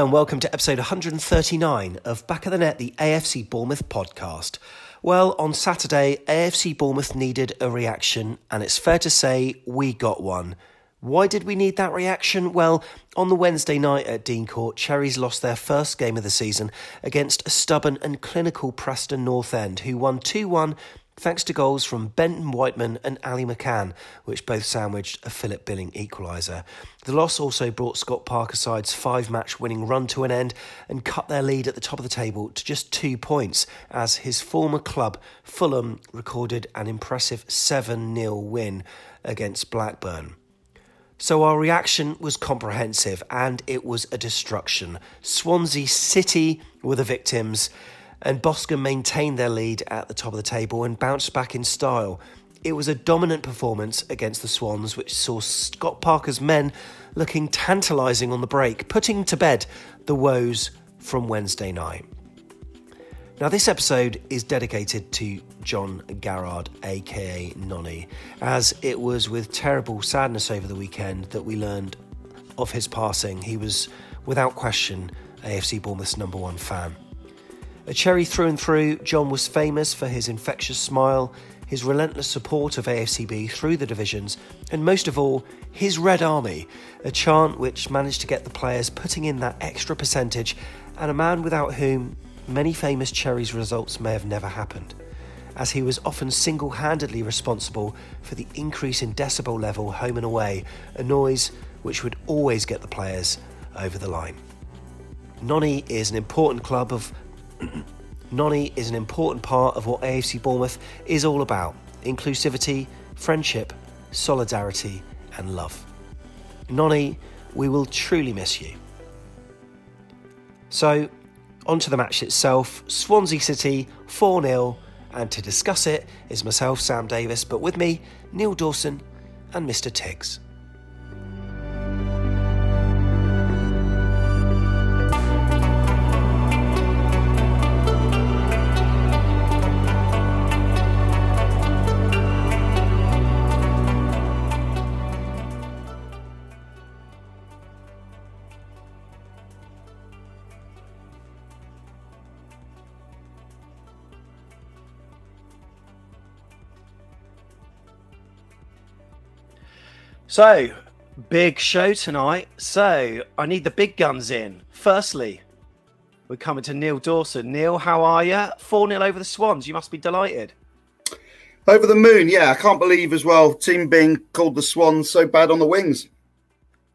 And welcome to episode 139 of Back of the Net, the AFC Bournemouth podcast. Well, on Saturday, AFC Bournemouth needed a reaction, and it's fair to say we got one. Why did we need that reaction? Well, on the Wednesday night at Dean Court, Cherries lost their first game of the season against a stubborn and clinical Preston North End, who won 2 1 thanks to goals from Ben Whiteman and Ali McCann, which both sandwiched a Philip Billing equaliser. The loss also brought Scott Parker side's five match winning run to an end and cut their lead at the top of the table to just two points, as his former club, Fulham, recorded an impressive 7 0 win against Blackburn. So our reaction was comprehensive and it was a destruction. Swansea City were the victims and Boscombe maintained their lead at the top of the table and bounced back in style. It was a dominant performance against the Swans, which saw Scott Parker's men looking tantalising on the break, putting to bed the woes from Wednesday night. Now, this episode is dedicated to John Garrard, aka Nonny, as it was with terrible sadness over the weekend that we learned of his passing. He was, without question, AFC Bournemouth's number one fan. A cherry through and through, John was famous for his infectious smile, his relentless support of AFCB through the divisions, and most of all, his Red Army, a chant which managed to get the players putting in that extra percentage, and a man without whom many famous Cherries results may have never happened, as he was often single handedly responsible for the increase in decibel level home and away, a noise which would always get the players over the line. Nonny is an important club of Nonny is an important part of what AFC Bournemouth is all about inclusivity, friendship, solidarity, and love. Nonny, we will truly miss you. So, on to the match itself Swansea City 4 0, and to discuss it is myself, Sam Davis, but with me, Neil Dawson and Mr. Tigz. So, big show tonight. So, I need the big guns in. Firstly, we're coming to Neil Dawson. Neil, how are you? 4 0 over the Swans. You must be delighted. Over the moon, yeah. I can't believe as well, team being called the Swans so bad on the wings.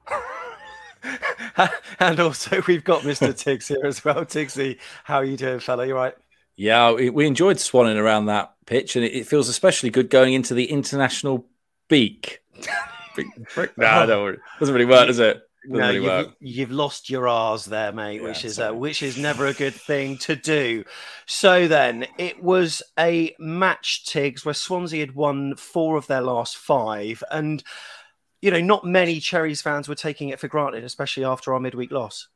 and also, we've got Mr. Tigz here as well. Tigzy, how are you doing, fella? You right? Yeah, we enjoyed swanning around that pitch, and it feels especially good going into the international beak. nah, don't Doesn't really work, does it? Doesn't no, really you've, you've, lost your R's there, mate, yeah, which is uh, which is never a good thing to do. So then, it was a match, Tigz, where Swansea had won four of their last five, and you know, not many Cherries fans were taking it for granted, especially after our midweek loss.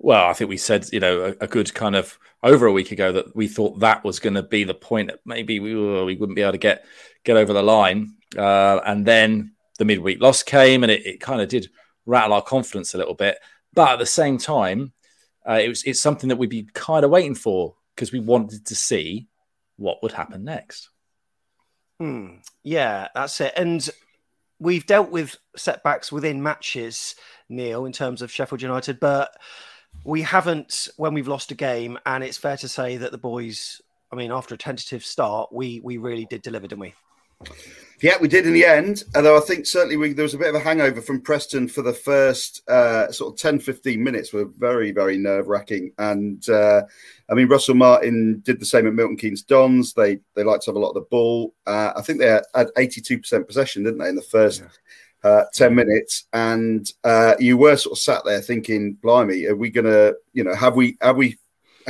Well, I think we said, you know, a, a, good kind of over a week ago that we thought that was going to be the point that maybe we, we wouldn't be able to get get over the line, uh, and then the midweek loss came and it, it kind of did rattle our confidence a little bit. But at the same time, uh, it was it's something that we'd be kind of waiting for because we wanted to see what would happen next. Hmm. Yeah, that's it. And we've dealt with setbacks within matches, Neil, in terms of Sheffield United, but we haven't when we've lost a game. And it's fair to say that the boys, I mean, after a tentative start, we we really did deliver, didn't we? Yeah, we did in the end. Although I think certainly we, there was a bit of a hangover from Preston for the first uh, sort of 10, 15 minutes were very, very nerve wracking. And uh, I mean, Russell Martin did the same at Milton Keynes Dons. They they like to have a lot of the ball. Uh, I think they had 82% possession, didn't they, in the first yeah. uh, 10 minutes? And uh, you were sort of sat there thinking, blimey, are we going to, you know, have we, have we,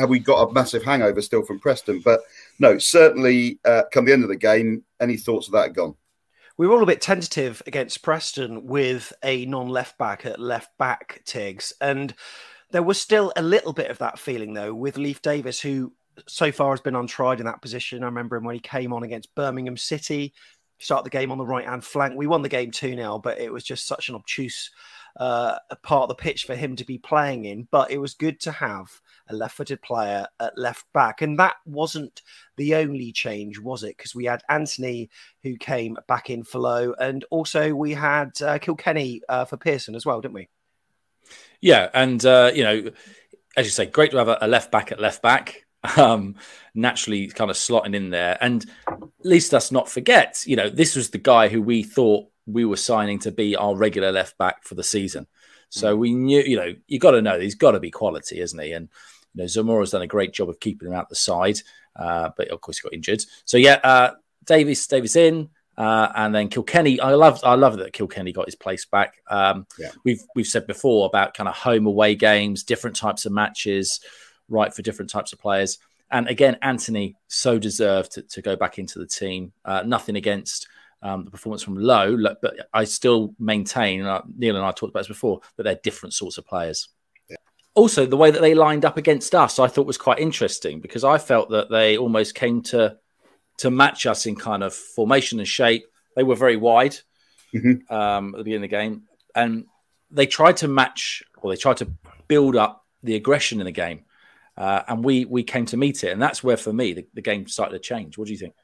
have we got a massive hangover still from Preston? But no, certainly uh, come the end of the game, any thoughts of that gone? we were all a bit tentative against Preston with a non left back at left back Tigz. And there was still a little bit of that feeling, though, with Leif Davis, who so far has been untried in that position. I remember him when he came on against Birmingham City, start the game on the right hand flank. We won the game 2 0, but it was just such an obtuse uh, part of the pitch for him to be playing in. But it was good to have a left-footed player at left back, and that wasn't the only change, was it? Because we had Anthony who came back in for Lowe, and also we had uh, Kilkenny uh, for Pearson as well, didn't we? Yeah, and uh, you know, as you say, great to have a, left back at left back. Um, naturally, kind of slotting in there, and at least us not forget, you know, this was the guy who we thought we were signing to be our regular left back for the season. So mm. we knew, you know, you got to know he's got to be quality, isn't he? And you know, Zemura's done a great job of keeping him out the side, uh, but of course he got injured. So yeah, uh, Davis, Davis in, uh, and then Kilkenny. I love, I love that Kilkenny got his place back. Um, yeah. We've we've said before about kind of home away games, different types of matches, right for different types of players. And again, Anthony so deserved to, to go back into the team. Uh, nothing against um, the performance from Lowe, but I still maintain, uh, Neil and I talked about this before, that they're different sorts of players also the way that they lined up against us i thought was quite interesting because i felt that they almost came to to match us in kind of formation and shape. They were very wide mm-hmm. um, at the beginning of the game. And they tried to match or they tried to build up the aggression in the game uh, and we we came to meet it. And that's where for me the, the game started to change. What do you think?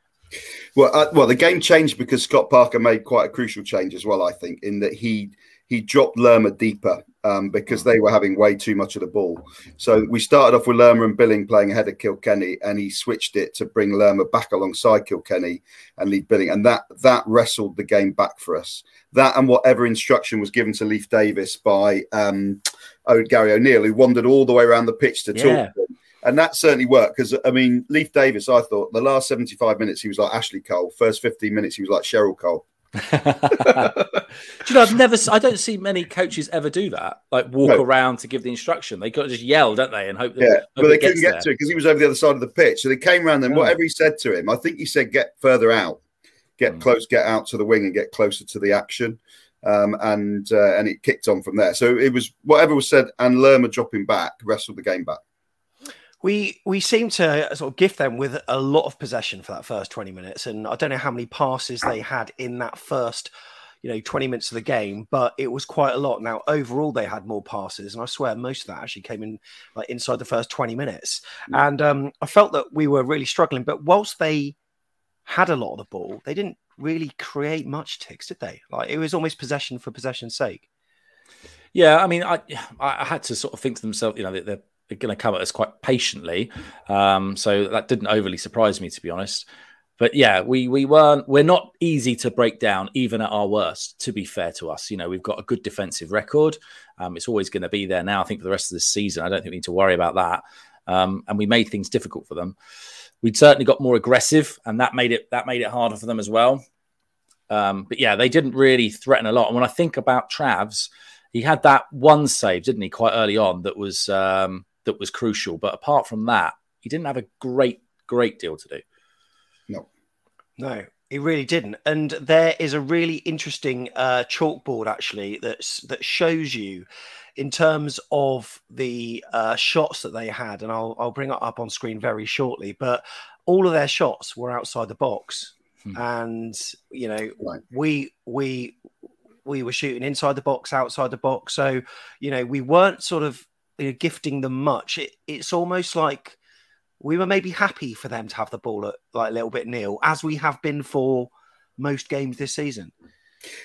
Well uh, well the game changed because scott parker made quite a crucial change as well i think in that he he dropped lerma deeper um, because they were having way too much of the ball. So we started off with Lerma and Billing playing ahead of Kilkenny, and he switched it to bring Lerma back alongside Kilkenny and leave Billing, and that that wrestled the game back for us. That and whatever instruction was given to Leif Davis by um, Gary O'Neill, who wandered all the way around the pitch to talk. To and that certainly worked because I mean, Leif Davis, I thought the last 75 minutes he was like Ashley Cole. First 15 minutes he was like Cheryl Cole. do you know? I've never. I don't see many coaches ever do that. Like walk no. around to give the instruction. They got to just yell, don't they? And hope. That, yeah, hope but they couldn't get there. to it because he was over the other side of the pitch. So they came around and oh. whatever he said to him, I think he said, "Get further out, get mm. close, get out to the wing, and get closer to the action." Um, and uh, and it kicked on from there. So it was whatever was said, and Lerma dropping back wrestled the game back we we seem to sort of gift them with a lot of possession for that first 20 minutes and i don't know how many passes they had in that first you know 20 minutes of the game but it was quite a lot. Now overall they had more passes and i swear most of that actually came in like inside the first 20 minutes. Mm. and um, i felt that we were really struggling but whilst they had a lot of the ball they didn't really create much Tigz did they? Like it was almost possession for possession's sake. Yeah i mean i i had to sort of think to themselves you know they're going to come at us quite patiently. Um, so that didn't overly surprise me, to be honest. But yeah, we we weren't we're not easy to break down even at our worst. To be fair to us, you know we've got a good defensive record. Um, it's always going to be there now. I think for the rest of this season, I don't think we need to worry about that. Um, and we made things difficult for them. We'd certainly got more aggressive, and that made it that made it harder for them as well. Um, but yeah, they didn't really threaten a lot. And when I think about Travs, he had that one save, didn't he, quite early on that was um, that was crucial. But apart from that, he didn't have a great, great deal to do. No. No, he really didn't. And there is a really interesting uh, chalkboard actually that's that shows you in terms of the uh, shots that they had, and I'll I'll bring it up on screen very shortly. But all of their shots were outside the box, hmm. and you know right. we we we were shooting inside the box, outside the box. So you know we weren't sort of you know, gifting them much. It, it's almost like we were maybe happy for them to have the ball at like a little bit nil, as we have been for most games this season.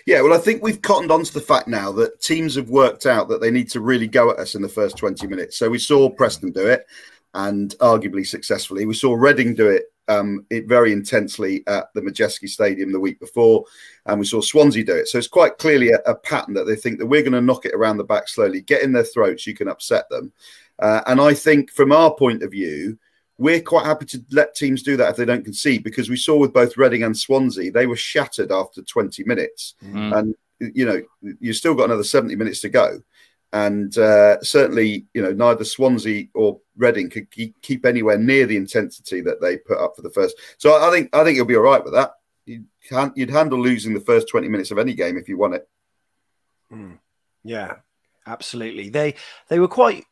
Yeah, well, I think we've cottoned on to the fact now that teams have worked out that they need to really go at us in the first 20 minutes. So we saw Preston do it and arguably successfully. We saw Reading do it, um, it very intensely at the Madejski Stadium the week before, and we saw Swansea do it. So it's quite clearly a, a pattern that they think that we're going to knock it around the back slowly, get in their throats, you can upset them. Uh, and I think from our point of view, we're quite happy to let teams do that if they don't concede because we saw with both Reading and Swansea, they were shattered after 20 minutes. Mm. And, you know, you've still got another 70 minutes to go and uh, certainly, you know, neither Swansea or Reading could keep anywhere near the intensity that they put up for the first. So I think I think you'll be all right with that. You can't, you'd handle losing the first twenty minutes of any game if you won it. Mm. Yeah, absolutely. They they were quite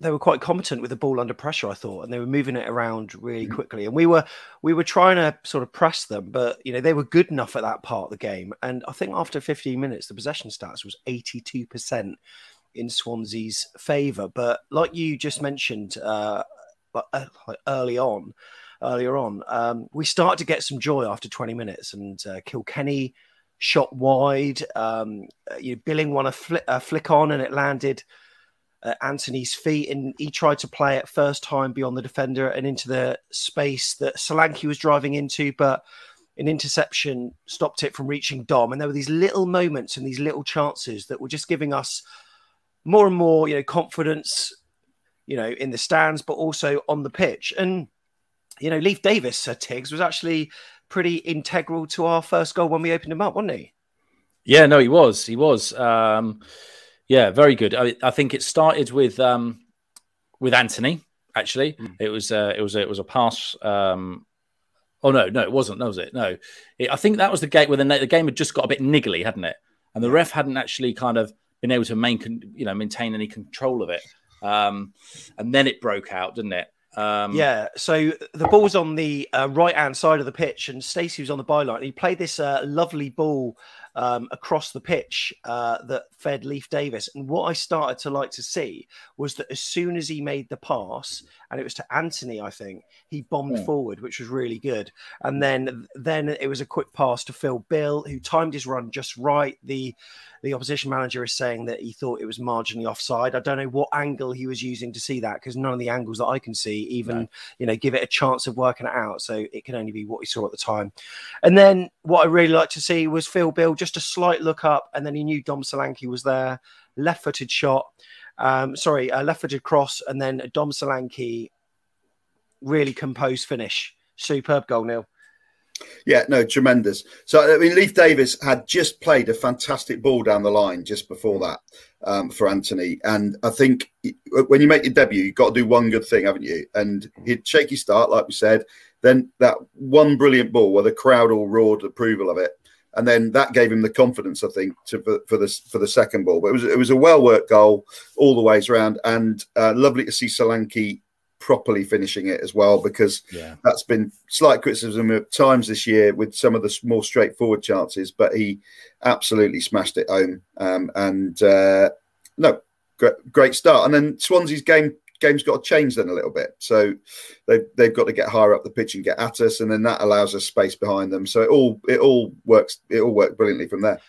they were quite competent with the ball under pressure, I thought, and they were moving it around really mm. quickly. And we were we were trying to sort of press them, but you know they were good enough at that part of the game. And I think after 15 minutes, the possession stats was 82 percent in Swansea's favour. But like you just mentioned, uh, uh early on, earlier on, um, we start to get some joy after 20 minutes, and uh, Kilkenny shot wide. Um, uh, you know, Billing won a, fli- a flick on, and it landed at Anthony's feet, and he tried to play it first time beyond the defender and into the space that Solanke was driving into, but an interception stopped it from reaching Dom. And there were these little moments and these little chances that were just giving us more and more, you know, confidence, you know, in the stands, but also on the pitch. And you know, Leif Davis, uh, Tigz, was actually pretty integral to our first goal when we opened him up, wasn't he? Yeah, no, he was. He was. Um, yeah, very good. I, I, think it started with um, with Anthony. Actually, mm. it was uh, it was a, it was a pass. Um, oh no, no, it wasn't. No, was it? No, it, I think that was the gate where the, the game had just got a bit niggly, hadn't it? And the ref hadn't actually kind of been able to main, you know, maintain any control of it. Um, and then it broke out, didn't it? Um, yeah, so the ball's on the uh, right hand side of the pitch, and Stacey was on the byline. He played this uh, lovely ball um, across the pitch uh, that fed Leif Davis. And what I started to like to see was that as soon as he made the pass, and it was to Anthony, I think he bombed yeah. forward, which was really good. And hmm. then then it was a quick pass to Phil Bill, who timed his run just right. The the opposition manager is saying that he thought it was marginally offside. I don't know what angle he was using to see that because none of the angles that I can see even no. you know give it a chance of working it out. So it can only be what he saw at the time. And then what I really like to see was Phil Bill just a slight look up, and then he knew Dom Solanke was there, left-footed shot. Um, sorry, a left-footed cross, and then Dom Solanke really composed finish. Superb goal, Neil. Yeah, no, tremendous. So, I mean, Leif Davis had just played a fantastic ball down the line just before that um, for Anthony, And I think when you make your debut, you've got to do one good thing, haven't you? And he'd shaky start, like we said. Then that one brilliant ball where the crowd all roared approval of it. And then that gave him the confidence, I think, to, for, the for the second ball. But it was it was a well worked goal all the ways around, and uh, lovely to see Solanke properly finishing it as well because yeah. that's been slight criticism at times this year with some of the more straightforward chances, but he absolutely smashed it home. Um, and uh, no, great, great start. And then Swansea's game game's got to change then a little bit. So they've they've got to get higher up the pitch and get at us, and then that allows us space behind them. So it all it all works it all worked brilliantly from there.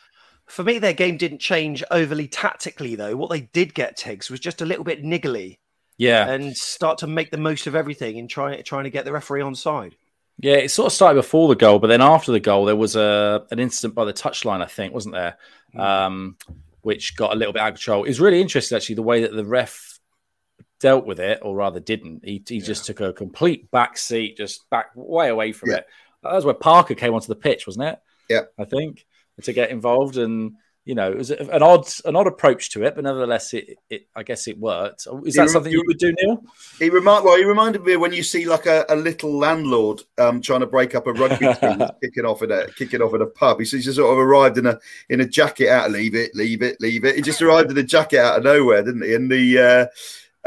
For me, their game didn't change overly tactically though. What they did get Tigz was just a little bit niggly yeah, and start to make the most of everything and try trying to get the referee on side. Yeah, it sort of started before the goal, but then after the goal, there was a an incident by the touchline, I think, wasn't there? Mm. Um, which got a little bit out of control. It was really interesting, actually, the way that the ref dealt with it, or rather didn't. He, he yeah. just took a complete back seat, just back way away from yeah. it. That was where Parker came onto the pitch, wasn't it? Yeah, I think to get involved and you know, it was an odd, an odd approach to it, but nevertheless, it, it I guess it worked. Is that something you would do, Neil? He remind, well, he reminded me when you see like a, a little landlord um, trying to break up a rugby team, kicking off at a kicking off at a pub. He says he sort of arrived in a in a jacket out, leave it, leave it, leave it. He just arrived in a jacket out of nowhere, didn't he? And the uh,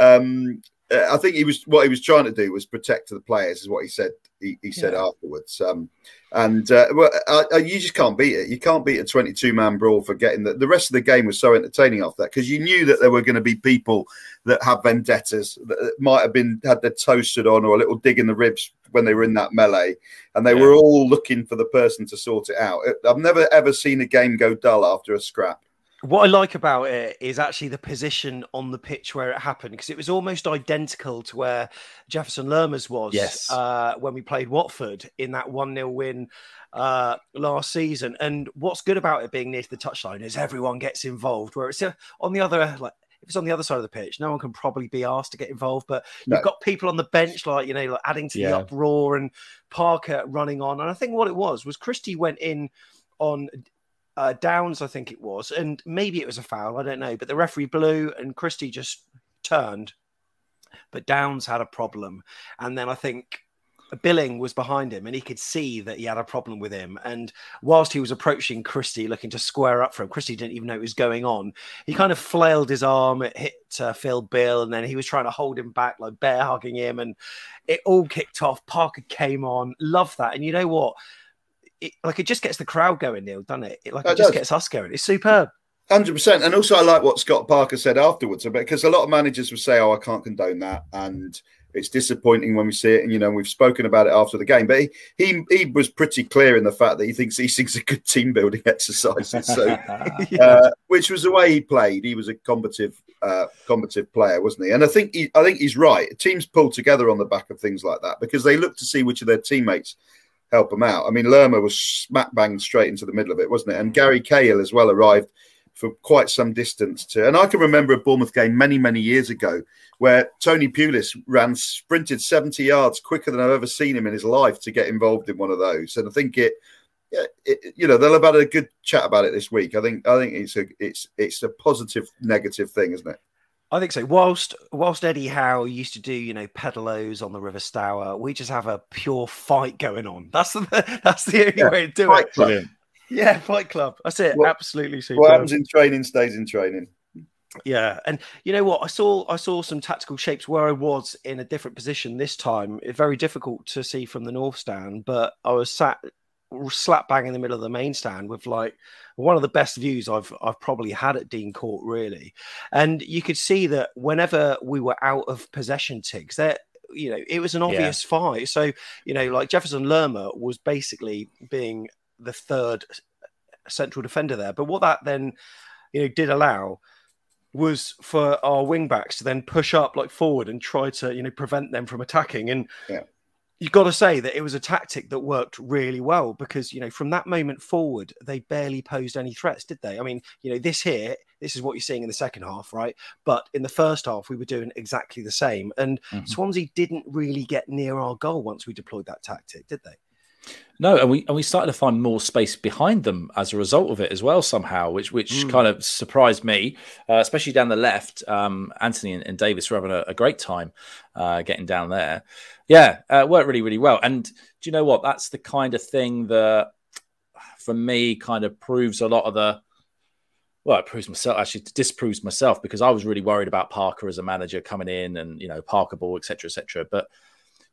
um, I think he was what he was trying to do was protect the players, is what he said. He, he said yeah. afterwards. Um, and uh, well, uh, uh, you just can't beat it. You can't beat a 22 man brawl for getting the, the rest of the game was so entertaining after that because you knew that there were going to be people that have vendettas that might have been had their toasted on or a little dig in the ribs when they were in that melee, and they yeah. were all looking for the person to sort it out. I've never ever seen a game go dull after a scrap. What I like about it is actually the position on the pitch where it happened because it was almost identical to where Jefferson Lerma's was yes. uh, when we played Watford in that 1 0 win uh, last season. And what's good about it being near to the touchline is everyone gets involved. Where it's uh, on the other, like, if it's on the other side of the pitch, no one can probably be asked to get involved. But no. you've got people on the bench, like you know, like adding to yeah. the uproar and Parker running on. And I think what it was was Christie went in on uh, Downes, I think it was, and maybe it was a foul. I don't know, but the referee blew, and Christie just turned. But Downes had a problem, and then I think Billing was behind him and he could see that he had a problem with him. And whilst he was approaching Christie, looking to square up for him, Christie didn't even know what was going on. He kind of flailed his arm, it hit uh, Phil Bill, and then he was trying to hold him back, like bear hugging him. And it all kicked off. Parker came on, loved that. And you know what? It, like it just gets the crowd going, Neil, doesn't it? it like it, it just gets us going. It's superb. Hundred percent, and also I like what Scott Parker said afterwards, because a lot of managers would say, "Oh, I can't condone that," and it's disappointing when we see it, and you know we've spoken about it after the game. But he he, he was pretty clear in the fact that he thinks these things are good team building exercises. So, yeah. uh, which was the way he played. He was a combative uh, combative player, wasn't he? And I think he, I think he's right. Teams pull together on the back of things like that because they look to see which of their teammates help them out. I mean, Lerma was smack banged straight into the middle of it, wasn't it? And Gary Cahill as well arrived for quite some distance to. And I can remember a Bournemouth game many, many years ago where Tony Pulis ran, sprinted 70 yards quicker than I've ever seen him in his life to get involved in one of those. And I think it, it, you know, they'll have had a good chat about it this week. I think, I think it's a, it's, it's a positive, negative thing, isn't it? I think so. Whilst whilst Eddie Howe used to do, you know, pedalos on the River Stour, we just have a pure fight going on. That's the that's the only yeah, way to do it. Club. Yeah, Fight Club. That's it. What, Absolutely super. What happens in training stays in training. Yeah, and you know what? I saw I saw some tactical shapes where I was in a different position this time. It's very difficult to see from the north stand, but I was sat slap bang in the middle of the main stand with like one of the best views I've I've probably had at Dean Court, really. And you could see that whenever we were out of possession Tigz, that you know it was an obvious yeah. fight. So you know, like Jefferson Lerma was basically being the third central defender there. But what that then, you know, did allow was for our wing backs to then push up like forward and try to, you know, prevent them from attacking. And yeah. You've got to say that it was a tactic that worked really well because, you know, from that moment forward, they barely posed any threats, did they? I mean, you know, this here, this is what you're seeing in the second half, right? But in the first half, we were doing exactly the same. And mm-hmm. Swansea didn't really get near our goal once we deployed that tactic, did they? No, and we and we started to find more space behind them as a result of it as well somehow, which which mm. kind of surprised me, uh, especially down the left. Um, Anthony and, and, Davis were having a, a great time uh, getting down there. Yeah, uh, worked really really well. And do you know what? That's the kind of thing that, for me, kind of proves a lot of the. Well, it proves myself actually disproves myself because I was really worried about Parker as a manager coming in and you know Parker ball etc etc. But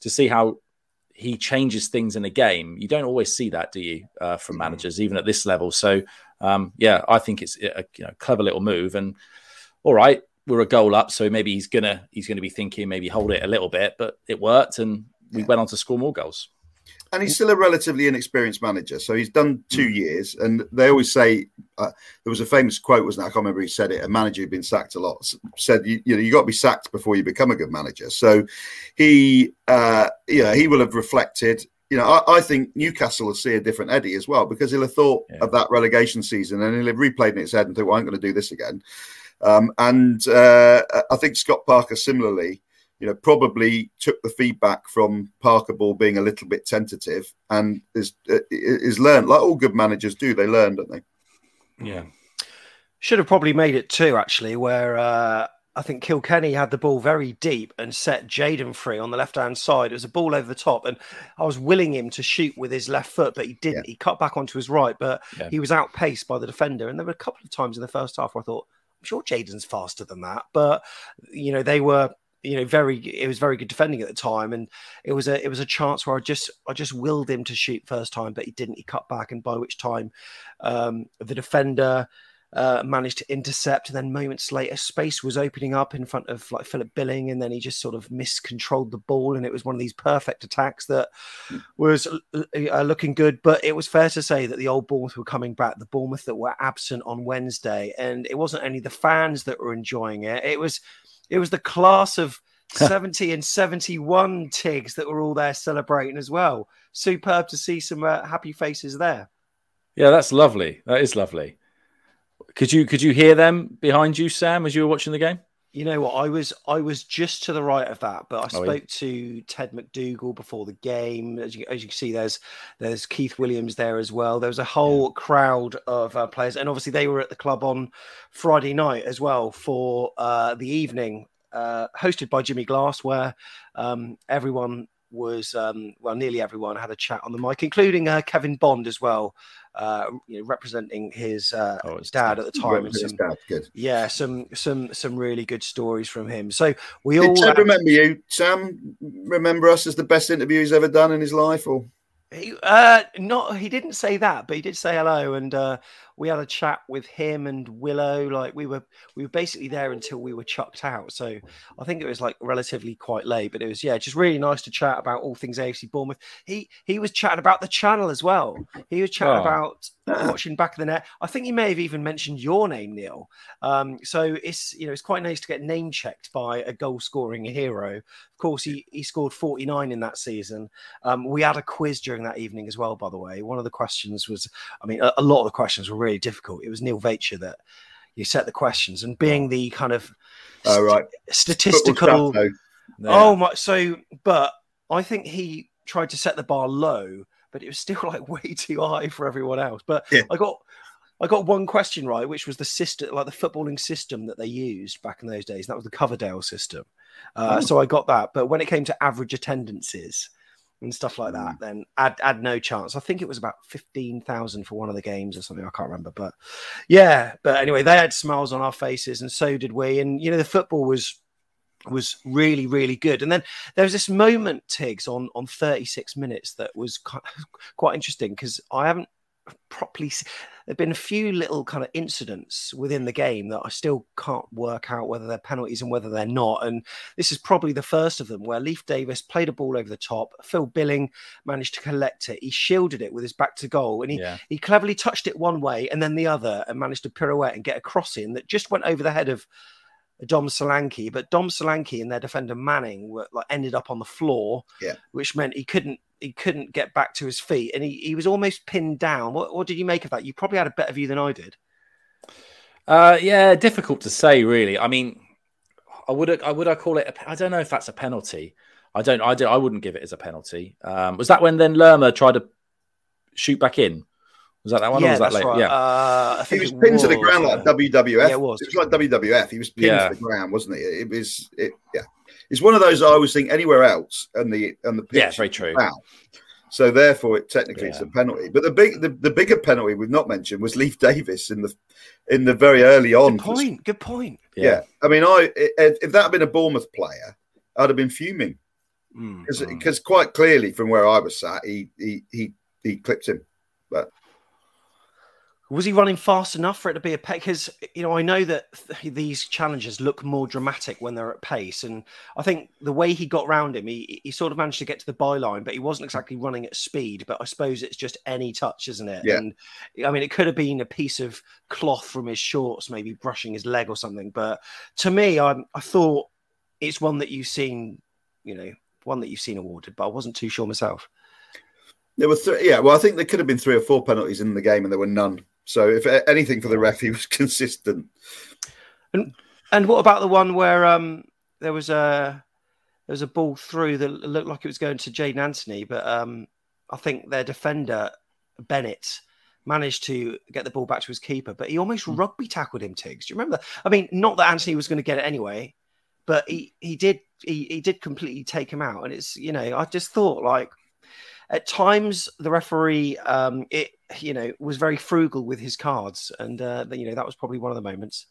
to see how he changes things in a game. You don't always see that, do you, uh, from mm-hmm. managers, even at this level? So, um, yeah, I think it's a you know, clever little move. And all right, we're a goal up, so maybe he's gonna he's gonna be thinking maybe hold it a little bit, but it worked, and we yeah. went on to score more goals and he's still a relatively inexperienced manager. So he's done two hmm. years, and they always say uh, there was a famous quote, wasn't there? I can't remember who said it. A manager who'd been sacked a lot said, "You, you know, you got to be sacked before you become a good manager." So he, uh, yeah, he will have reflected. You know, I, I, think Newcastle will see a different Eddie as well because he'll have thought yeah. of that relegation season and he'll have replayed in his head and thought, well, "I'm going to do this again." Um, and uh, I think Scott Parker similarly you know, probably took the feedback from Parker Ball being a little bit tentative and is uh, is learned like all good managers do. They learn, don't they? Yeah, should have probably made it too. Actually, where uh, I think Kilkenny had the ball very deep and set Jaidon free on the left hand side. It was a ball over the top, and I was willing him to shoot with his left foot, but he didn't. Yeah. He cut back onto his right, but yeah. he was outpaced by the defender. And there were a couple of times in the first half where I thought, I'm sure Jaidon's faster than that, but you know they were you know very it was very good defending at the time and it was a it was a chance where i just i just willed him to shoot first time but he didn't. He cut back and by which time um, the defender uh, managed to intercept and then moments later space was opening up in front of like philip billing and then he just sort of miscontrolled the ball and it was one of these perfect attacks that was uh, uh looking good. But it was fair to say that the old bournemouth were coming back the bournemouth that were absent on wednesday and it wasn't only the fans that were enjoying it it was it was the class of 70 and 71 Tigz that were all there celebrating as well. Superb to see some uh, happy faces there. Yeah, that's lovely. That is lovely. Could you could you hear them behind you, Sam, as you were watching the game? You know what? I was I was just to the right of that, but I spoke oh, yeah. to Ted MacDougall before the game. As you, as you can see, there's there's Keith Williams there as well. There was a whole yeah. crowd of uh, players, and obviously they were at the club on Friday night as well for uh, the evening, uh, hosted by Jimmy Glass, where um, everyone was um, well, nearly everyone had a chat on the mic, including uh, Kevin Bond as well, uh, you know, representing his, uh, oh, his dad at the time. And some, dad, good. Yeah, some some some really good stories from him. So we Did all Ted remember you, Sam. Remember us as the best interview he's ever done in his life, or he, uh, not he didn't say that, but he did say hello, and uh, we had a chat with him and Willow. Like we were, we were basically there until we were chucked out. So I think it was like relatively quite late, but it was yeah, just really nice to chat about all things AFC Bournemouth. He he was chatting about the channel as well. He was chatting oh. about watching back of the net. I think he may have even mentioned your name, Neil. Um, so it's you know it's quite nice to get name checked by a goal scoring hero. Of course, he he scored 49 in that season. Um, we had a quiz during that evening as well, by the way. One of the questions was, I mean, a, a lot of the questions were really difficult. It was Neil Vacher that you set the questions, and being the kind of oh, right. statistical. Oh my! So, but I think he tried to set the bar low but it was still like way too high for everyone else. But yeah. I got I got one question right, which was the system, like the footballing system that they used back in those days. That was the Coverdale system. Uh, oh. So I got that. But when it came to average attendances and stuff like that, mm. then I'd, I'd no chance. I think it was about 15,000 for one of the games or something. I can't remember. But yeah, but anyway, they had smiles on our faces and so did we. And, you know, the football was was really really good and then there was this moment Tigz on on 36 minutes that was quite interesting because i haven't properly there've been a few little kind of incidents within the game that i still can't work out whether they're penalties and whether they're not and this is probably the first of them where Leif davis played a ball over the top phil billing managed to collect it he shielded it with his back to goal and he, yeah. he cleverly touched it one way and then the other and managed to pirouette and get a cross in that just went over the head of Dom Solanke, but Dom Solanke and their defender Manning were like ended up on the floor, yeah. which meant he couldn't he couldn't get back to his feet, and he, he was almost pinned down. What, what did you make of that? You probably had a better view than I did. Uh, yeah, difficult to say, really. I mean, I would I would I call it? I don't know if that's a penalty. I don't. I do. I wouldn't give it as a penalty. Um, was that when then Lerma tried to shoot back in? Was that that one? Yeah, was that that's right. Yeah, uh, he was pinned was, to the ground like WWF. Yeah, it was. It was like WWF. He was pinned yeah. to the ground, wasn't he? It was. It, yeah, it's one of those I always think anywhere else and the and the pitch. Yeah, very true. Foul. So therefore, it technically yeah. it's a penalty. But the big, the, the bigger penalty we've not mentioned was Leif Davis in the in the very early on. Good point. Good point. Yeah. yeah. I mean, I if that had been a Bournemouth player, I'd have been fuming because mm. because quite clearly from where I was sat, he he he he clipped him. But was he running fast enough for it to be a pace? Because you know, I know that th- these challenges look more dramatic when they're at pace, and I think the way he got round him, he, he sort of managed to get to the byline, but he wasn't exactly running at speed. But I suppose it's just any touch, isn't it? Yeah. And I mean, it could have been a piece of cloth from his shorts, maybe brushing his leg or something. But to me, I I thought it's one that you've seen, you know, one that you've seen awarded, but I wasn't too sure myself. There were three, yeah. Well, I think there could have been three or four penalties in the game, and there were none. So if anything for the ref, he was consistent. And and what about the one where um there was a there was a ball through that looked like it was going to Jaidon Anthony, but um I think their defender Bennett managed to get the ball back to his keeper, but he almost mm. rugby tackled him. Tigz, do you remember? That? I mean, not that Anthony was going to get it anyway, but he he did he he did completely take him out, and it's you know I just thought like at times the referee um, it you know was very frugal with his cards and uh, you know that was probably one of the moments.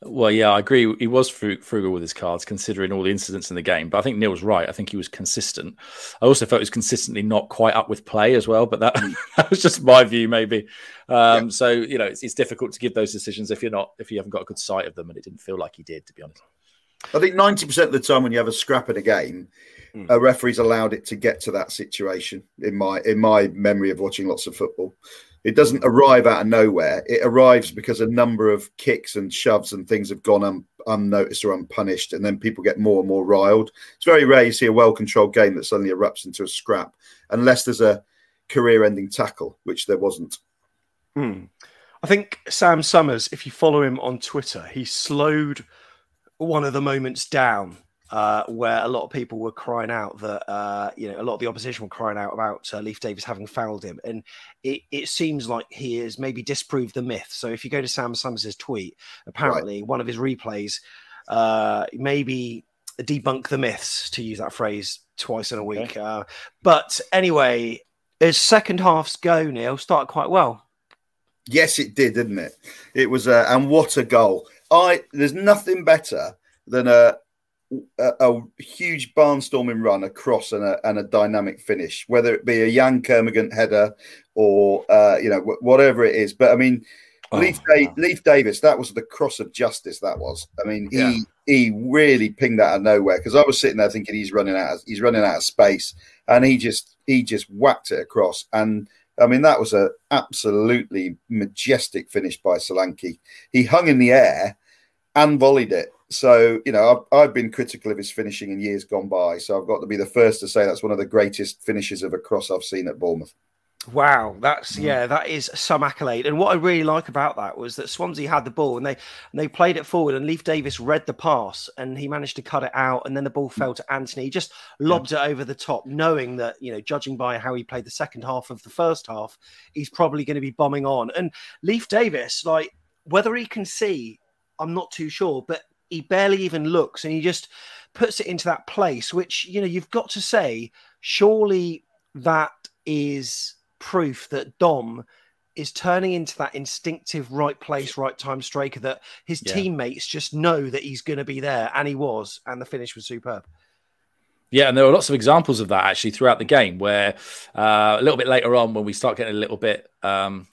Well yeah i agree. He was frugal with his cards considering all the incidents in the game but i think neil was right. I think he was consistent. I also felt he was consistently not quite up with play as well but that, mm. that was just my view maybe. Um, yeah. so you know it's, it's difficult to give those decisions if you're not if you haven't got a good sight of them and it didn't feel like he did to be honest I think 90% of the time when you have a scrap in a game, mm. a referee's allowed it to get to that situation in my in my memory of watching lots of football. It doesn't arrive out of nowhere. It arrives because a number of kicks and shoves and things have gone un, unnoticed or unpunished, and then people get more and more riled. It's very rare you see a well-controlled game that suddenly erupts into a scrap, unless there's a career-ending tackle, which there wasn't. Hmm. I think Sam Summers, if you follow him on Twitter, he slowed one of the moments down uh, where a lot of people were crying out that uh, you know a lot of the opposition were crying out about uh, Leif Davis having fouled him, and it, it seems like he has maybe disproved the myth. So if you go to Sam Summers' tweet, apparently right. one of his replays, uh, maybe debunk the myths, to use that phrase twice in a week. Okay. Uh, but anyway, as second halves go, Neil started quite well. Yes, it did, didn't it? It was, uh, and what a goal! I there's nothing better than a a, a huge barnstorming run across and a, and a dynamic finish, whether it be a Yann Kermorgant header or uh, you know whatever it is. But I mean, oh, Leif, wow. Leif Davis, that was the cross of justice. That was. I mean, yeah. he he really pinged that out of nowhere because I was sitting there thinking he's running out of, he's running out of space, and he just he just whacked it across and. I mean, that was a absolutely majestic finish by Solanke. He hung in the air and volleyed it. So, you know, I've, I've, been critical of his finishing in years gone by. So I've got to be the first to say that's one of the greatest finishes of a cross I've seen at Bournemouth. Wow, that's mm. yeah, that is some accolade. And what I really like about that was that Swansea had the ball and they and they played it forward, and Leif Davis read the pass and he managed to cut it out, and then the ball fell to Anthony. He just lobbed yeah. it over the top, knowing that you know, judging by how he played the second half of the first half, he's probably going to be bombing on. And Leif Davis, like whether he can see, I'm not too sure, but he barely even looks, and he just puts it into that place, which you know, you've got to say, surely that is proof that Dom is turning into that instinctive right place, right time striker that his yeah. teammates just know that he's going to be there, and he was, and the finish was superb. Yeah, and there are lots of examples of that actually throughout the game. Where uh, a little bit later on, when we start getting a little bit um,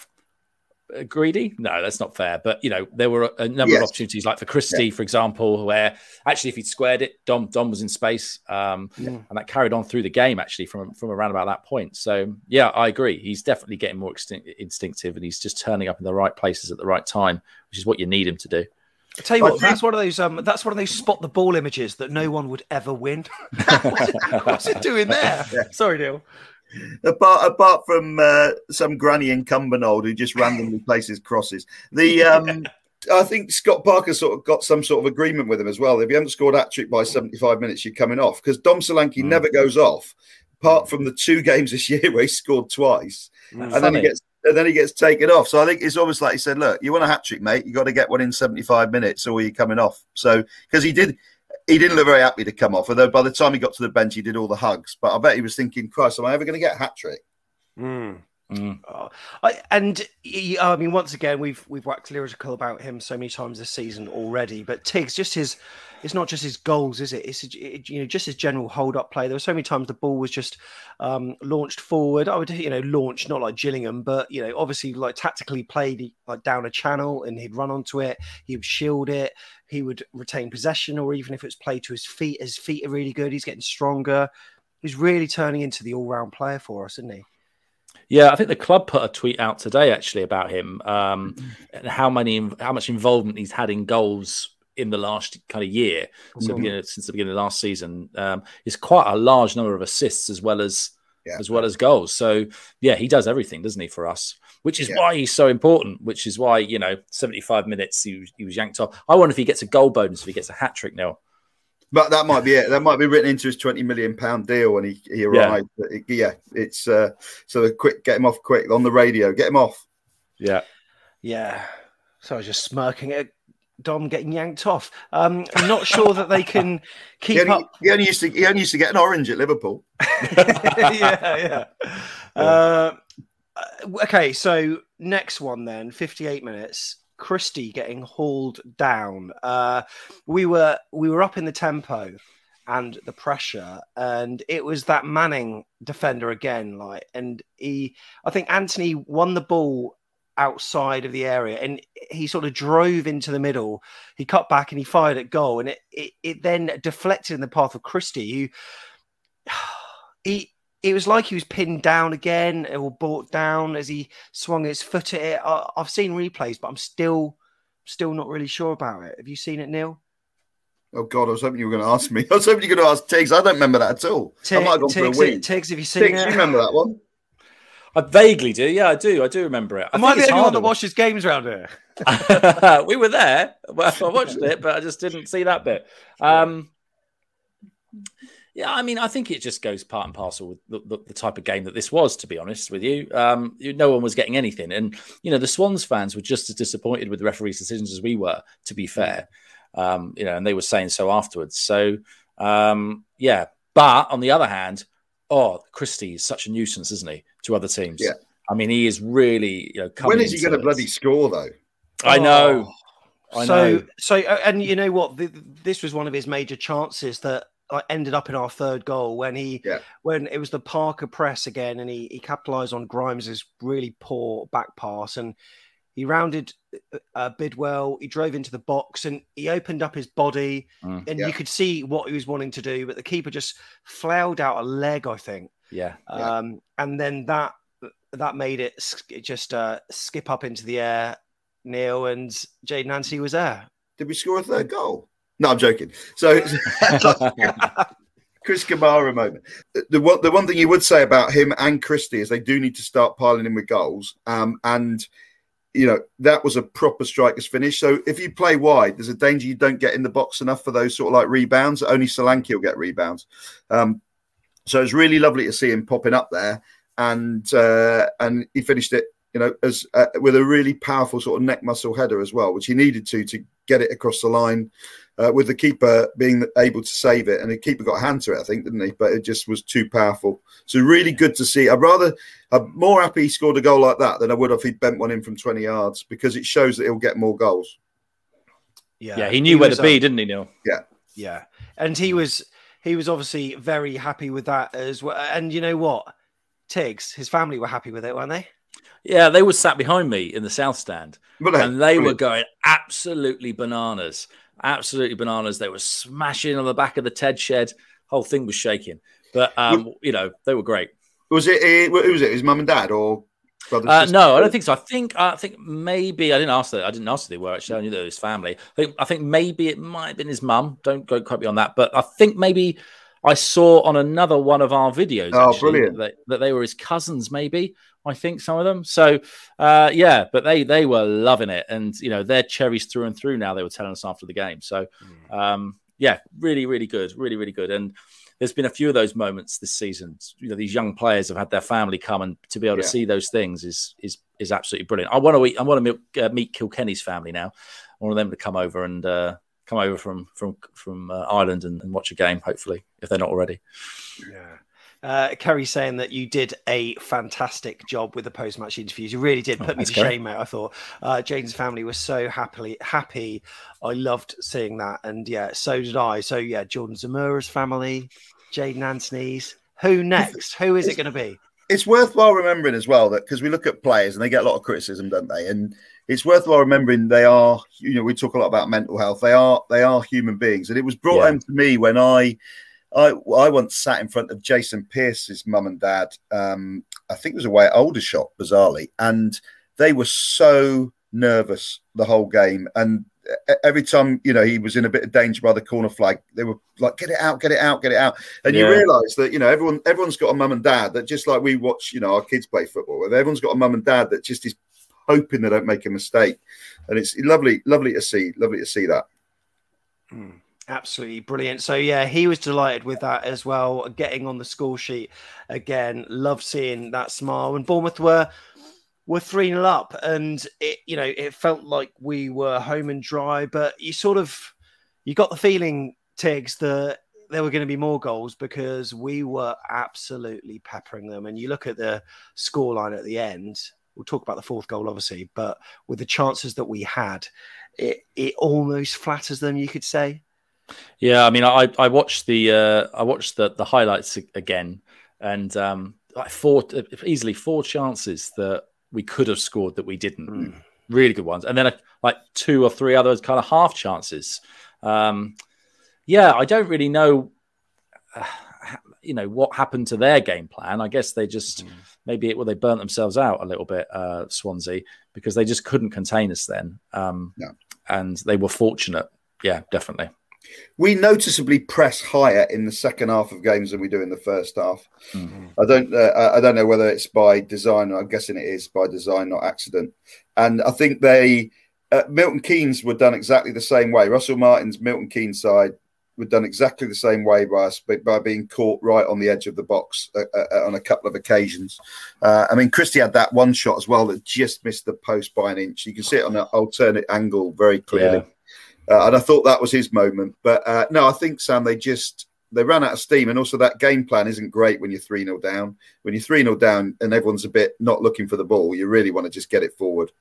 greedy? No, that's not fair. But you know, there were a number yes. of opportunities, like for Christie, yeah. for example, where actually if he'd squared it, Dom Dom was in space, um, yeah. and that carried on through the game actually from from around about that point. So yeah, I agree. He's definitely getting more instinctive, and he's just turning up in the right places at the right time, which is what you need him to do. I tell you what, that's one of those. Um, that's one of those spot the ball images that no one would ever win. what's, it, what's, it, doing there? Yeah. Sorry, Neil apart apart from uh, some granny in Cumbernauld who just randomly places crosses. The um, I think Scott Parker sort of got some sort of agreement with him as well. If you haven't scored that trick by 75 minutes, you're coming off because Dom Solanke mm. never goes off, apart from the two games this year where he scored twice, mm, and funny. then he gets and then he gets taken off. So I think it's almost like he said, "Look, you want a hat trick, mate? You got to get one in 75 minutes, or you're coming off." So because he did, he didn't look very happy to come off. Although by the time he got to the bench, he did all the hugs. But I bet he was thinking, "Christ, am I ever going to get a hat trick?" Mm. Mm. Oh, I, and I mean, once again, we've we've waxed lyrical about him so many times this season already. But Tigz, just his, it's not just his goals, is it? It's it, you know just his general hold up play. There were so many times the ball was just um, launched forward. I would you know launch not like Gillingham, but you know obviously like tactically played like down a channel and he'd run onto it. He would shield it. He would retain possession, or even if it's played to his feet, his feet are really good. He's getting stronger. He's really turning into the all round player for us, isn't he? Yeah, I think the club put a tweet out today actually about him um, and how many how much involvement he's had in goals in the last kind of year, so mm-hmm. since the beginning of last season. Um, it's quite a large number of assists as well as yeah. as well as goals. So yeah, he does everything, doesn't he, for us? Which is yeah. why he's so important. Which is why you know, seventy five minutes he, he was yanked off. I wonder if he gets a goal bonus if he gets a hat trick now. But that might be it. That might be written into his twenty million pound deal when he, he arrived. Yeah, it, yeah it's uh, so quick. Get him off quick on the radio. Get him off. Yeah, yeah. So I was just smirking at Dom getting yanked off. Um, I'm not sure that they can keep he only, up. He only used to he only used to get an orange at Liverpool. yeah, yeah. yeah. Uh, okay, so next one then, 58 minutes. Christie getting hauled down. Uh, we were we were up in the tempo and the pressure, and it was that Manning defender again. Like, and he, I think Anthony won the ball outside of the area and he sort of drove into the middle. He cut back and he fired at goal, and it it, it then deflected in the path of Christie, who he it was like he was pinned down again or brought down as he swung his foot at it. I, have seen replays, but I'm still still not really sure about it. Have you seen it, Neil? Oh God, I was hoping you were going to ask me. I was hoping you were going to ask Tigz. I don't remember that at all. Tigz, I might have gone Tigz, for a week. Tigz, have you seen Tigz, it? you remember that one? I vaguely do. Yeah, I do. I do remember it. I Am I the only one that watches games around here? we were there. Well, I watched it, but I just didn't see that bit. Um, yeah, I mean, I think it just goes part and parcel with the, the, the, type of game that this was. To be honest with you, um, no one was getting anything, and you know the Swans fans were just as disappointed with the referee's decisions as we were. To be fair, um, you know, and they were saying so afterwards. So Um, yeah, but on the other hand, oh, Christie is such a nuisance, isn't he, to other teams? Yeah. I mean, he is really. You know, when is he going to bloody score though? I know. Oh. I so, know. so, uh, and you know what? The, this was one of his major chances that uh, ended up in our third goal when he, Yeah. when it was the Parker press again, and he he capitalised on Grimes's really poor back pass, and he rounded uh, uh, Bidwell. He drove into the box, and he opened up his body, Mm. and Yeah. you could see what he was wanting to do, but the keeper just flailed out a leg, I think. Yeah. Yeah. Um, and then that that made it just uh, skip up into the air, Neil, and Jaidon Anthony was there. Did we score a third goal? No, I'm joking. So Chris Kamara moment. The- one, the one thing you would say about him and Christie is they do need to start piling in with goals. Um, and you know that was a proper strikers finish. So if you play wide, there's a danger you don't get in the box enough for those sort of like rebounds. Only Solanke will get rebounds. Um, so it's really lovely to see him popping up there, and uh, and he finished it. You know, as uh, with a really powerful sort of neck muscle header as well, which he needed to to get it across the line uh, with the keeper being able to save it, and the keeper got a hand to it, I think, didn't he? But it just was too powerful. So really good to see. I'd rather, I'm more happy he scored a goal like that than I would if he bent one in from 20 yards because it shows that he'll get more goals. Yeah, yeah he knew where to be, um, didn't he, Neil? Yeah, Yeah. and he was he was obviously very happy with that as well. And you know what, Tigz, his family were happy with it, weren't they? Yeah, they were sat behind me in the south stand, But and they were going absolutely bananas, absolutely bananas. They were smashing on the back of the Ted shed. Whole thing was shaking, but um, you know they were great. was it? Who was it? His mum and dad or brother? Uh, no, I don't think so. I think I think maybe I didn't ask that. I didn't ask if they were actually. I knew they were his family. I think I think maybe it might have been his mum. Don't go quote me on that. But I think maybe I saw on another one of our videos. Oh, actually, brilliant. That, that they were his cousins. Maybe I think some of them. So uh, yeah, but they they were loving it, and you know they're cherries through and through. Now they were telling us after the game. So um, yeah, really really good, really really good, and. There's been a few of those moments this season. You know, these young players have had their family come, and to be able to see those things is is is absolutely brilliant. I want to I want to meet, uh, meet Kilkenny's family now. I want them to come over and uh, come over from from from uh, Ireland and, and watch a game. Hopefully, if they're not already. Yeah. Uh, Kerry saying that you did a fantastic job with the post-match interviews. You really did Oh, put me to Kerry. shame, mate. I thought uh, Jane's family was so happily happy. I loved seeing that, and yeah, so did I. So yeah, Jordan Zemura's family, Jaidon Anthony's. Who next? Who is it going to be? it's worthwhile remembering as well that because we look at players and they get a lot of criticism, don't they? And it's worthwhile remembering they are, you know, we talk a lot about mental health. They are, they are human beings, and it was brought Yeah. home to me when I, I, I once sat in front of Jason Pearce's mum and dad. Um, I think it was away at Aldershot, bizarrely, and they were so nervous the whole game, and every time you know he was in a bit of danger by the corner flag, they were like, "Get it out, get it out, get it out." And you realise that you know everyone everyone's got a mum and dad that just like we watch, you know, our kids play football. Everyone's got a mum and dad that just is hoping they don't make a mistake, and it's lovely, lovely to see, lovely to see that. Absolutely brilliant. So yeah, he was delighted with that as well. Getting on the score sheet again. love seeing that smile. And Bournemouth were were three 0 up, and it you know it felt like we were home and dry. But you sort of you got the feeling, Tigz, that there were going to be more goals because we were absolutely peppering them. And you look at the scoreline at the end. We'll talk about the fourth goal, obviously, but with the chances that we had, it it almost flatters them. You could say. Yeah, I mean, I I watched the uh, I watched the the highlights again, and um, like four easily four chances that we could have scored that we didn't. Mm. Really good ones, and then a, like two or three others kind of half chances. Um, yeah, I don't really know. Uh, you know what happened to their game plan? I guess they just maybe it well they burnt themselves out a little bit, uh, Swansea, because they just couldn't contain us then. Um, No. and they were fortunate. Yeah, definitely. We noticeably press higher in the second half of games than we do in the first half. Mhm. I don't, uh, I- don't know whether it's by design. I'm guessing it is by design, not accident. And I think they, uh, Milton Keynes were done exactly the same way. Russell Martin's Milton Keynes side were done exactly the same way by us, by, by being caught right on the edge of the box uh, uh, on a couple of occasions. Uh, I mean, Christie had that one shot as well that just missed the post by an inch. You can see it on an alternate angle very clearly. Uh, and I thought that was his moment. But uh, no, I think Sam they just they ran out of steam, and also that game plan isn't great when you're three 0 down. When you're three 0 down and everyone's a bit not looking for the ball, you really want to just get it forward.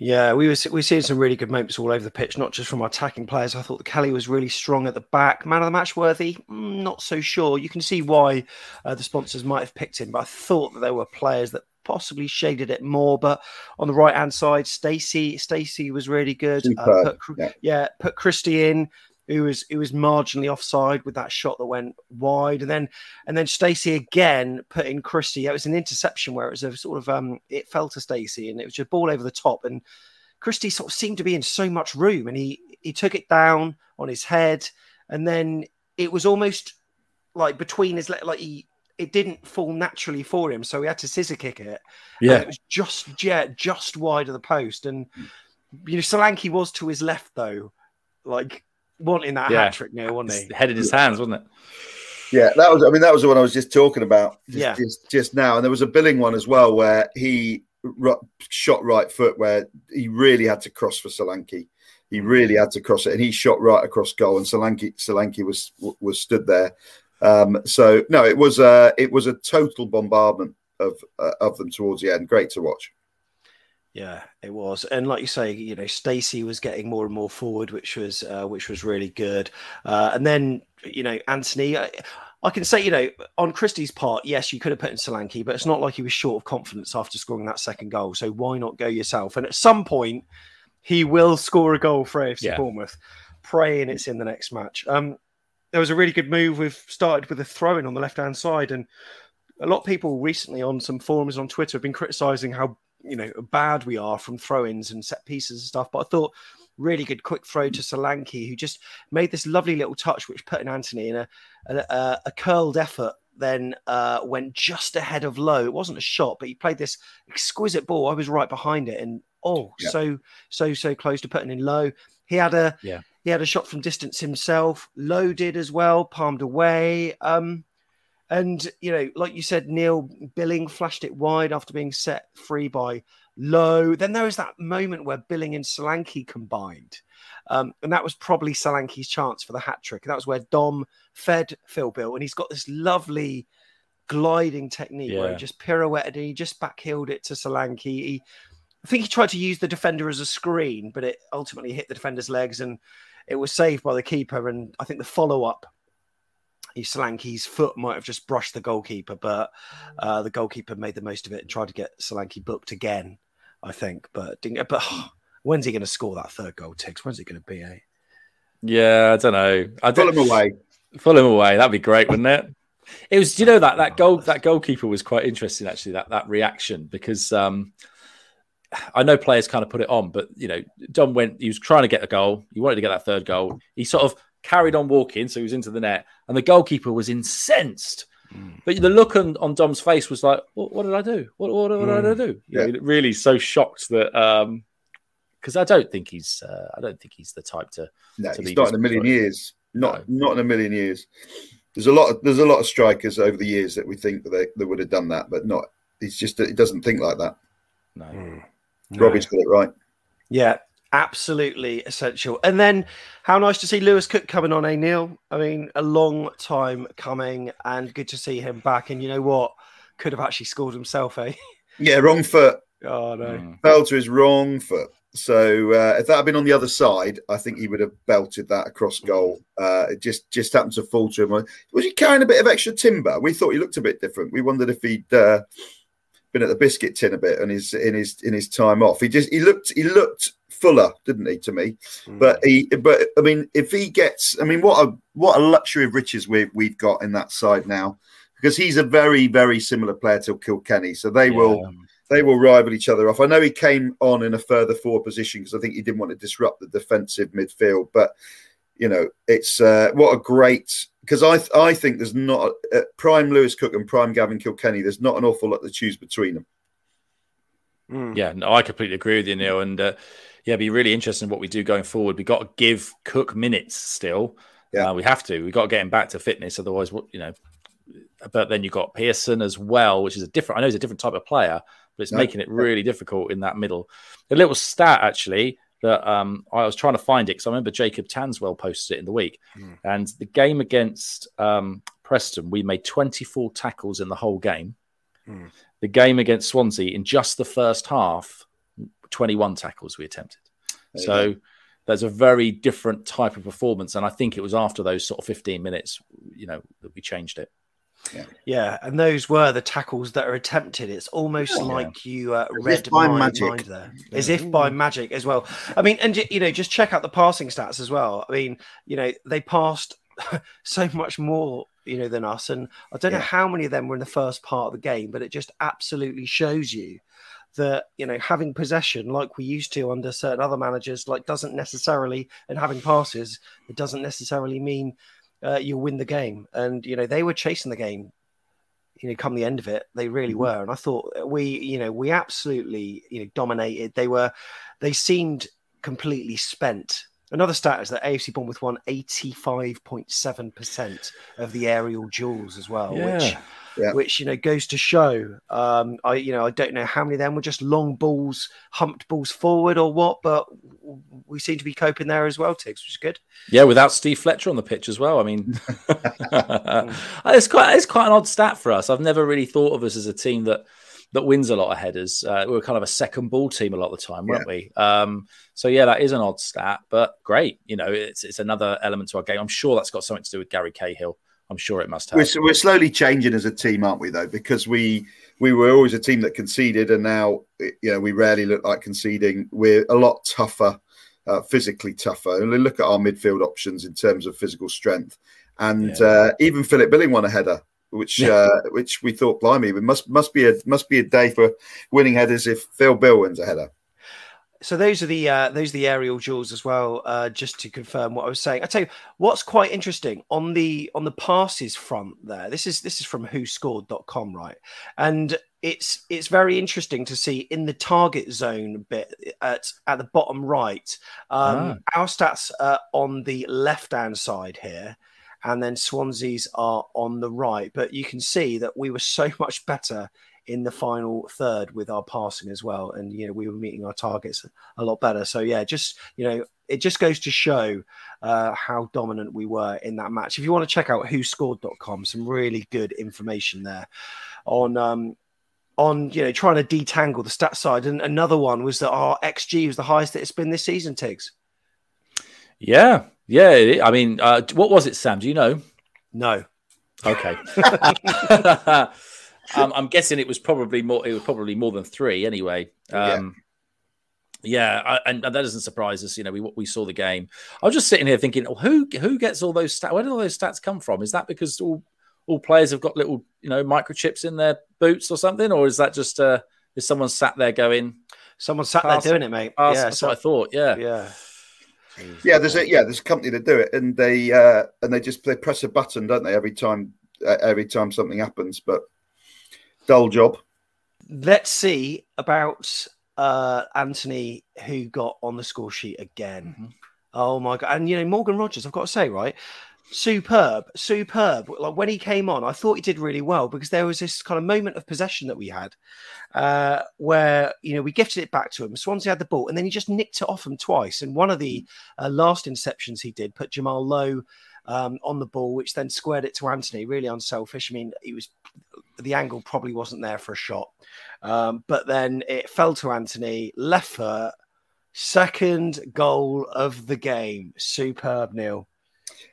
Yeah, we were we seeing some really good moments all over the pitch, not just from our attacking players. I thought the Kelly was really strong at the back. Man of the match worthy, mm, not so sure. You can see why uh, the sponsors might have picked him, but I thought that there were players that possibly shaded it more. But on the right hand side, Stacey Stacey was really good. Uh, put, yeah. yeah, put Christie in who was who was marginally offside with that shot that went wide, and then and then Stacey again put in Christie. It was an interception where it was a sort of um it fell to Stacey and it was just ball over the top, and Christie sort of seemed to be in so much room, and he he took it down on his head, and then it was almost like between his like he it didn't fall naturally for him, so he had to scissor kick it. Yeah, it was just yeah, just wide of the post, and you know Solanke was to his left though, like wanting that yeah. hat trick now, wasn't he? Head in his hands, wasn't it? Yeah, that was. I mean, that was the one I was just talking about. Just, yeah, just, just now, and there was a billing one as well where he shot right foot where he really had to cross for Solanke. He really had to cross it, and he shot right across goal, and Solanke Solanke was was stood there. Um, so no, it was a it was a total bombardment of uh, of them towards the end. Great to watch. Yeah, it was, and like you say, you know, Stacey was getting more and more forward, which was uh, which was really good. Uh, and then you know, Anthony, I, I, can say, you know, on Christie's part, yes, you could have put in Solanke, but it's not like he was short of confidence after scoring that second goal. So why not go yourself? And at some point, he will score a goal for AFC yeah. Bournemouth, praying it's in the next match. Um, there was a really good move. We've started with a throw in on the left hand side, and a lot of people recently on some forums on Twitter have been criticizing how you know bad we are from throw-ins and set pieces and stuff. But I thought really good quick throw to Solanke, who just made this lovely little touch, which put in Anthony in a a, a curled effort. Then uh, went just ahead of Lowe. It wasn't a shot, but he played this exquisite ball. I was right behind it, and oh, yeah. so so so close to putting in Lowe. He had a yeah. He had a shot from distance himself. Lowe did as well, palmed away. Um, and, you know, like you said, Neil Billing flashed it wide after being set free by Lowe. Then there was that moment where Billing and Solanke combined. Um, and that was probably Solanke's chance for the hat trick. That was where Dom fed Phil Bill. And he's got this lovely gliding technique yeah. where he just pirouetted and he just backheeled it to Solanke. He, I think he tried to use the defender as a screen, but it ultimately hit the defender's legs and it was saved by the keeper. And I think the follow up Solanke's foot might have just brushed the goalkeeper, but uh, the goalkeeper made the most of it and tried to get Solanke booked again, I think. But didn't, but oh, when's he going to score that third goal, Tigz? When's it going to be? Eh? Yeah, I don't know. I pull him away. Pull him away. That'd be great, wouldn't it? It was. You know that that goal that goalkeeper was quite interesting actually. That that reaction because. um I know players kind of put it on, but you know, Dom went. He was trying to get a goal. He wanted to get that third goal. He sort of carried on walking, so he was into the net, and the goalkeeper was incensed. Mm. But the look on, on Dom's face was like, "What, what did I do? What, what, what mm. did I hmm. do?" Yeah. know, really so shocked that um, because um, I don't think he's uh, I don't think he's the type to. No, to he's not in a million years. Not no. not in a million years. There's a lot of there's a lot of strikers over the years that we think that they, they would have done that, but not. He's just he doesn't think like that. No. Mm. Robbie's got it right. Yeah, absolutely essential. And then how nice to see Lewis Cook coming on, eh, Neil? I mean, a long time coming and good to see him back. And you know what? Could have actually scored himself, eh? Yeah, wrong foot. Oh, no. Mm. Fell to his wrong foot. So uh, if that had been on the other side, I think he would have belted that across goal. Uh, it just just happened to fall to him. Was he carrying a bit of extra timber? We thought he looked a bit different. We wondered if he'd uh, been at the biscuit tin a bit and his in his in his time off. He just he looked he looked fuller, didn't he, to me? Mm. But he, but I mean, if he gets, I mean, what a what a luxury of riches we've we've got in that side now, because he's a very very similar player to Kilkenny, so they yeah. will they will rival each other off. I know he came on in a further forward position because I think he didn't want to disrupt the defensive midfield, but you know, it's uh, what a great because I I think there's not uh, prime Lewis Cook and prime Gavin Kilkenny. There's not an awful lot to choose between them. Mm. Yeah, no, I completely agree with you, Neil. And uh, yeah, be really interesting what we do going forward. We got to give Cook minutes still. Yeah, uh, we have to. We got to get him back to fitness. Otherwise, what you know. But then you've got Pearson as well, which is a different. I know he's a different type of player, but it's making it really difficult in that middle. A little stat actually: that um, I was trying to find it because I remember Jacob Tanswell posted it in the week. Mm. And the game against um, Preston, we made 24 tackles in the whole game. Mm. The game against Swansea, in just the first half, 21 tackles we attempted. There so there's a very different type of performance. And I think it was after those sort of 15 minutes, you know, that we changed it. Yeah. yeah, and those were the tackles that are attempted. It's almost oh, like yeah. you uh, read my magic. mind there, yeah. as if by magic as well. I mean, and you know, just check out the passing stats as well. I mean, you know, they passed so much more, you know, than us, and I don't know how many of them were in the first part of the game, but it just absolutely shows you that you know having possession like we used to under certain other managers like doesn't necessarily and having passes it doesn't necessarily mean uh, you'll win the game. And you know they were chasing the game you know come the end of it they really mm-hmm. were. And i thought we you know we absolutely you know dominated. They were they seemed completely spent Another stat is that AFC Bournemouth won 85.7% of the aerial duels as well, yeah. which yeah. which you know goes to show. Um, I you know I don't know how many of them were just long balls, humped balls forward or what, but we seem to be coping there as well, Tigz, which is good. Yeah, without Steve Fletcher on the pitch as well. I mean, it's quite it's quite an odd stat for us. I've never really thought of us as a team that that wins a lot of headers. Uh, we were kind of a second ball team a lot of the time, weren't yeah. we? Um, so yeah, that is an odd stat, but great. You know, it's it's another element to our game. I'm sure that's got something to do with Gary Cahill. I'm sure it must have. We're, we're slowly changing as a team, aren't we? Though, because we we were always a team that conceded, and now you know we rarely look like conceding. We're a lot tougher, uh, physically tougher. And look at our midfield options in terms of physical strength. And yeah. uh, even Philip Billing won a header, which uh, which we thought, blimey, it must must be a must be a day for winning headers if Phil Bill wins a header so those are the uh, those are the aerial duels as well. Uh, just to confirm what I was saying, I tell you what's quite interesting on the on the passes front. There, this is this is from WhoScored.com, right? And it's it's very interesting to see in the target zone bit at at the bottom right. Um, ah. Our stats are on the left hand side here, and then Swansea's are on the right. But you can see that we were so much better in the final third with our passing as well. And, you know, we were meeting our targets a lot better. So, yeah, just, you know, it just goes to show uh, how dominant we were in that match. If you want to check out whoscored.com, some really good information there on, um, on you know trying to detangle the stat side and another one was that our xg was the highest that it's been this season tigz yeah yeah i mean uh, what was it sam do you know no okay um, I'm guessing it was probably more. It was probably more than three anyway. Um, yeah, yeah I, and, and, that doesn't surprise us. You know, we we saw the game. I was just sitting here thinking, oh, who who gets all those stats? Where do all those stats come from? Is that because all all players have got little you know microchips in their boots or something, or is that just uh, is someone sat there going? Someone sat there doing it, mate. Pass, yeah, that's so, what I thought. Yeah, yeah. Yeah, there's a yeah, there's a company that do it, and they uh, and they just they press a button, don't they? Every time, uh, every time something happens. But dull job. Let's see about uh, Anthony, who got on the score sheet again. Mm-hmm. Oh my god! And you know Morgan Rogers, I've got to say, right, superb, superb. Like when he came on, I thought he did really well because there was this kind of moment of possession that we had, uh, where you know we gifted it back to him. Swansea had the ball, and then he just nicked it off him twice. And one of the uh, last interceptions he did put Jamal Lowe um, on the ball, which then squared it to Anthony. Really unselfish. I mean, he was the angle probably wasn't there for a shot, um, but then it fell to Anthony, left foot, second goal of the game. Superb, Neil.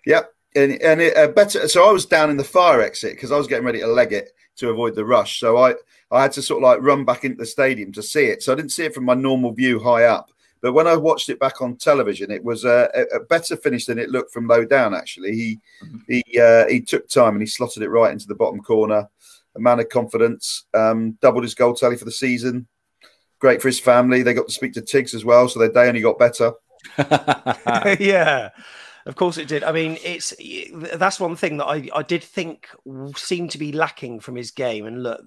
Yep, and and it, uh, better. So I was down in the fire exit because I was getting ready to leg it to avoid the rush. So I I had to sort of like run back into the stadium to see it. So I didn't see it from my normal view high up. But when I watched it back on television, it was a, a better finish than it looked from low down. Actually, he mm-hmm. he uh, he took time and he slotted it right into the bottom corner. A man of confidence, um, doubled his goal tally for the season. Great for his family. They got to speak to Tigz as well, so their day only got better. yeah. Of course it did. I mean, it's that's one thing that I, I did think seemed to be lacking from his game. And look,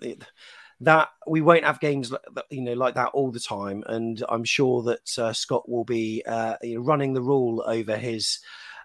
that we won't have games you know like that all the time and i'm sure that uh, scott will be uh, running the rule over his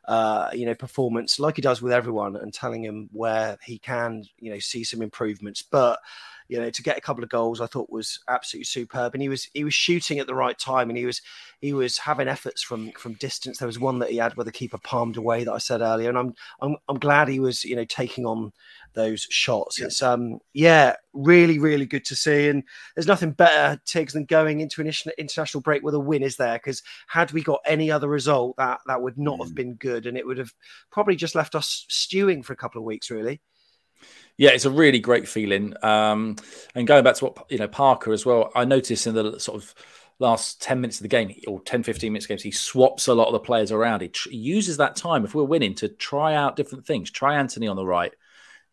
uh, you know performance like he does with everyone and telling him where he can you know see some improvements but you know, to get a couple of goals, I thought was absolutely superb. And he was he was shooting at the right time, and he was he was having efforts from from distance. There was one that he had where the keeper palmed away that I said earlier, and I'm I'm I'm glad he was you know taking on those shots. Yeah. It's um yeah, really really good to see. And there's nothing better Tigz than going into an international break with a win, is there? Because had we got any other result, that that would not mm. have been good, and it would have probably just left us stewing for a couple of weeks, really. Yeah, it's a really great feeling. Um, and going back to what you know, Parker as well. I noticed in the sort of last 10 minutes of the game or 10 15 minutes of games he swaps a lot of the players around he, tr- he, uses that time if we're winning to try out different things try anthony on the right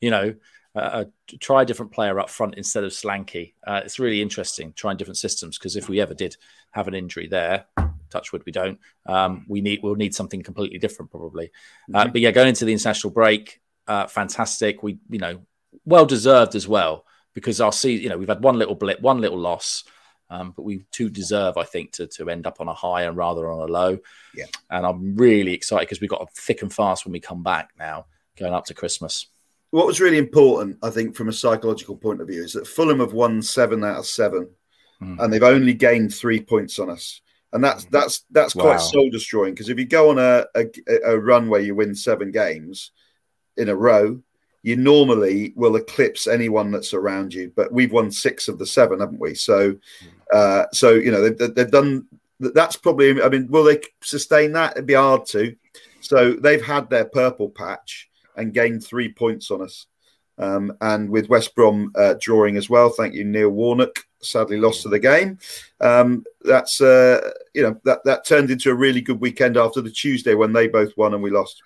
you know uh, uh try a different player up front instead of Solanke uh, it's really interesting trying different systems because if we ever did have an injury there touchwood we don't um, we need we'll need something completely different probably uh, mm-hmm. but yeah going into the international break uh, fantastic we you know well deserved as well because our season, you know, we've had one little blip, one little loss, um, but we too deserve, I think, to to end up on a high and rather on a low. Yeah, and I'm really excited because we've got a thick and fast when we come back now, going up to Christmas. What was really important, I think, from a psychological point of view, is that Fulham have won seven out of seven, mm. and they've only gained three points on us. And that's hmm. that's that's quite wow. soul destroying because if you go on a, a, a run where you win seven games in a row, you normally will eclipse anyone that's around you. But we've won six of the seven, haven't we? So, uh, so you know they've, they've done. That's probably. I mean, will they sustain that? It'd be hard to. So they've had their purple patch and gained three points on us. Um, and with West Brom uh, drawing as well, thank you, Neil Warnock. Sadly, lost to the game. Um, that's uh, you know that that turned into a really good weekend after the Tuesday when they both won and we lost.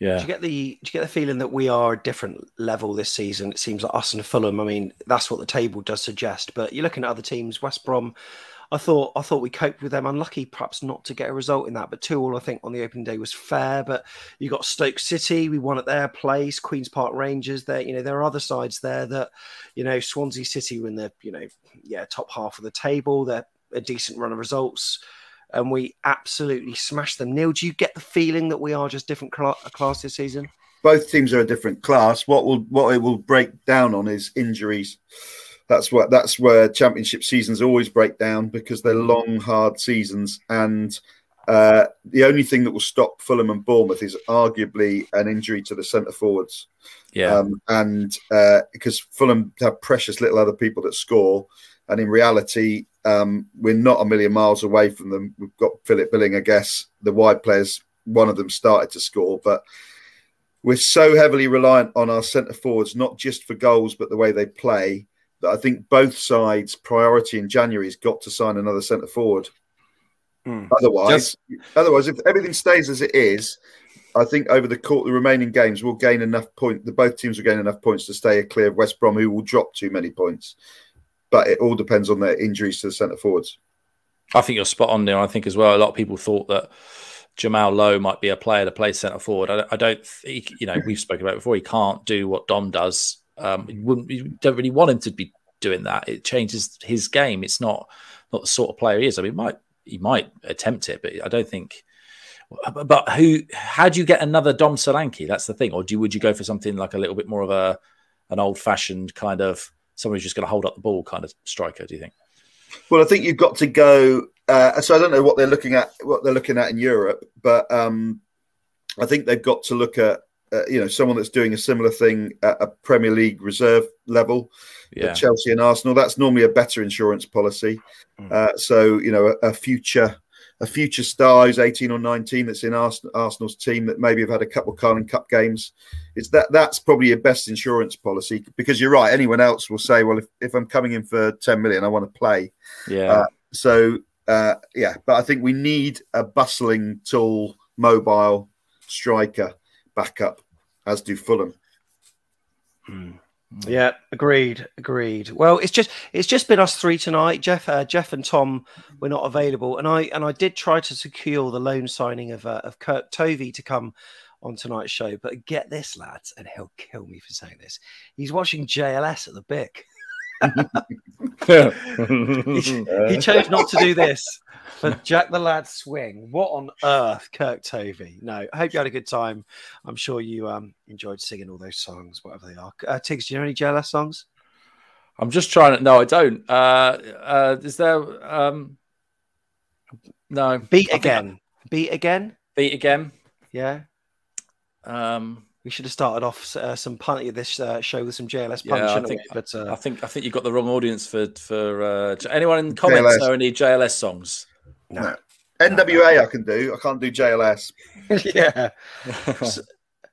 Yeah. Do you get the do you get the feeling that we are a different level this season? It seems like us and Fulham. I mean, that's what the table does suggest. But you're looking at other teams, West Brom. I thought I thought we coped with them. Unlucky, perhaps not to get a result in that, but two all I think on the opening day was fair. But you got Stoke City, we won at their place. Queens Park Rangers, there you know there are other sides there that you know Swansea City were in the you know yeah top half of the table. They're a decent run of results and we absolutely smashed them. Neil, do you get the feeling that we are just different cl- class this season? Both teams are a different class. What will what it will break down on is injuries. That's what that's where championship seasons always break down because they're long, hard seasons, and uh, the only thing that will stop Fulham and Bournemouth is arguably an injury to the centre forwards. Yeah, um, and uh, because Fulham have precious little other people that score, and in reality, um, we're not a million miles away from them. We've got Philip Billing, I guess. The wide players, one of them started to score, but we're so heavily reliant on our centre forwards, not just for goals, but the way they play, that I think both sides' priority in January has got to sign another centre forward. Mm. Otherwise, just... otherwise, if everything stays as it is, I think over the court, the remaining games, we'll gain enough point. The both teams will gain enough points to stay clear of West Brom, who will drop too many points but it all depends on their injuries to the centre forwards. I think you're spot on there. I think as well, a lot of people thought that Jamal Lowe might be a player to play centre forward. I, I, don't think, you know, we've spoken about before, he can't do what Dom does. Um, you, you don't really want him to be doing that. It changes his game. It's not not the sort of player he is. I mean, he might he might attempt it, but I don't think. But who? How do you get another Dom Solanke? That's the thing. Or do you, would you go for something like a little bit more of a an old fashioned kind of someone who's just going to hold up the ball kind of striker? Do you think? Well, I think you've got to go. Uh, so I don't know what they're looking at, what they're looking at in Europe, but um, I think they've got to look at uh, you know someone that's doing a similar thing at a Premier League reserve level. Yeah. Chelsea and Arsenal. That's normally a better insurance policy. Mm. Uh, so you know a, a future a future star who's 18 or 19 that's in Arsenal's team that maybe have had a couple of Carling Cup games. It's that that's probably your best insurance policy because you're right. Anyone else will say, well, if, if I'm coming in for 10 million, I want to play. Yeah. Uh, so, uh, yeah, but I think we need a bustling, tall, mobile striker backup, as do Fulham. Mm. Yeah, agreed, agreed. Well, it's just it's just been us three tonight. Jeff, uh, Jeff, and Tom were not available, and I and I did try to secure the loan signing of uh, of Kurt Tovey to come on tonight's show. But get this, lads, and he'll kill me for saying this. He's watching JLS at the Bic. He, he chose not to do this for Jack the Lad Swing. What on earth, Kirk Tovey? No, I hope you had a good time. I'm sure you um, enjoyed singing all those songs, whatever they are. Uh, Tigz, do you know any JLS songs? I'm just trying to. No, I don't. Uh, uh, is there? Um, no. Beat again. Beat again. Beat again. Yeah. Um, we should have started off uh, some punch this uh, show with some JLS punch. Yeah, I think, but uh... I think I think you've got the wrong audience for for uh, anyone in the comments JLS. know any JLS songs. No. NWA I can do. I can't do JLS. yeah. so,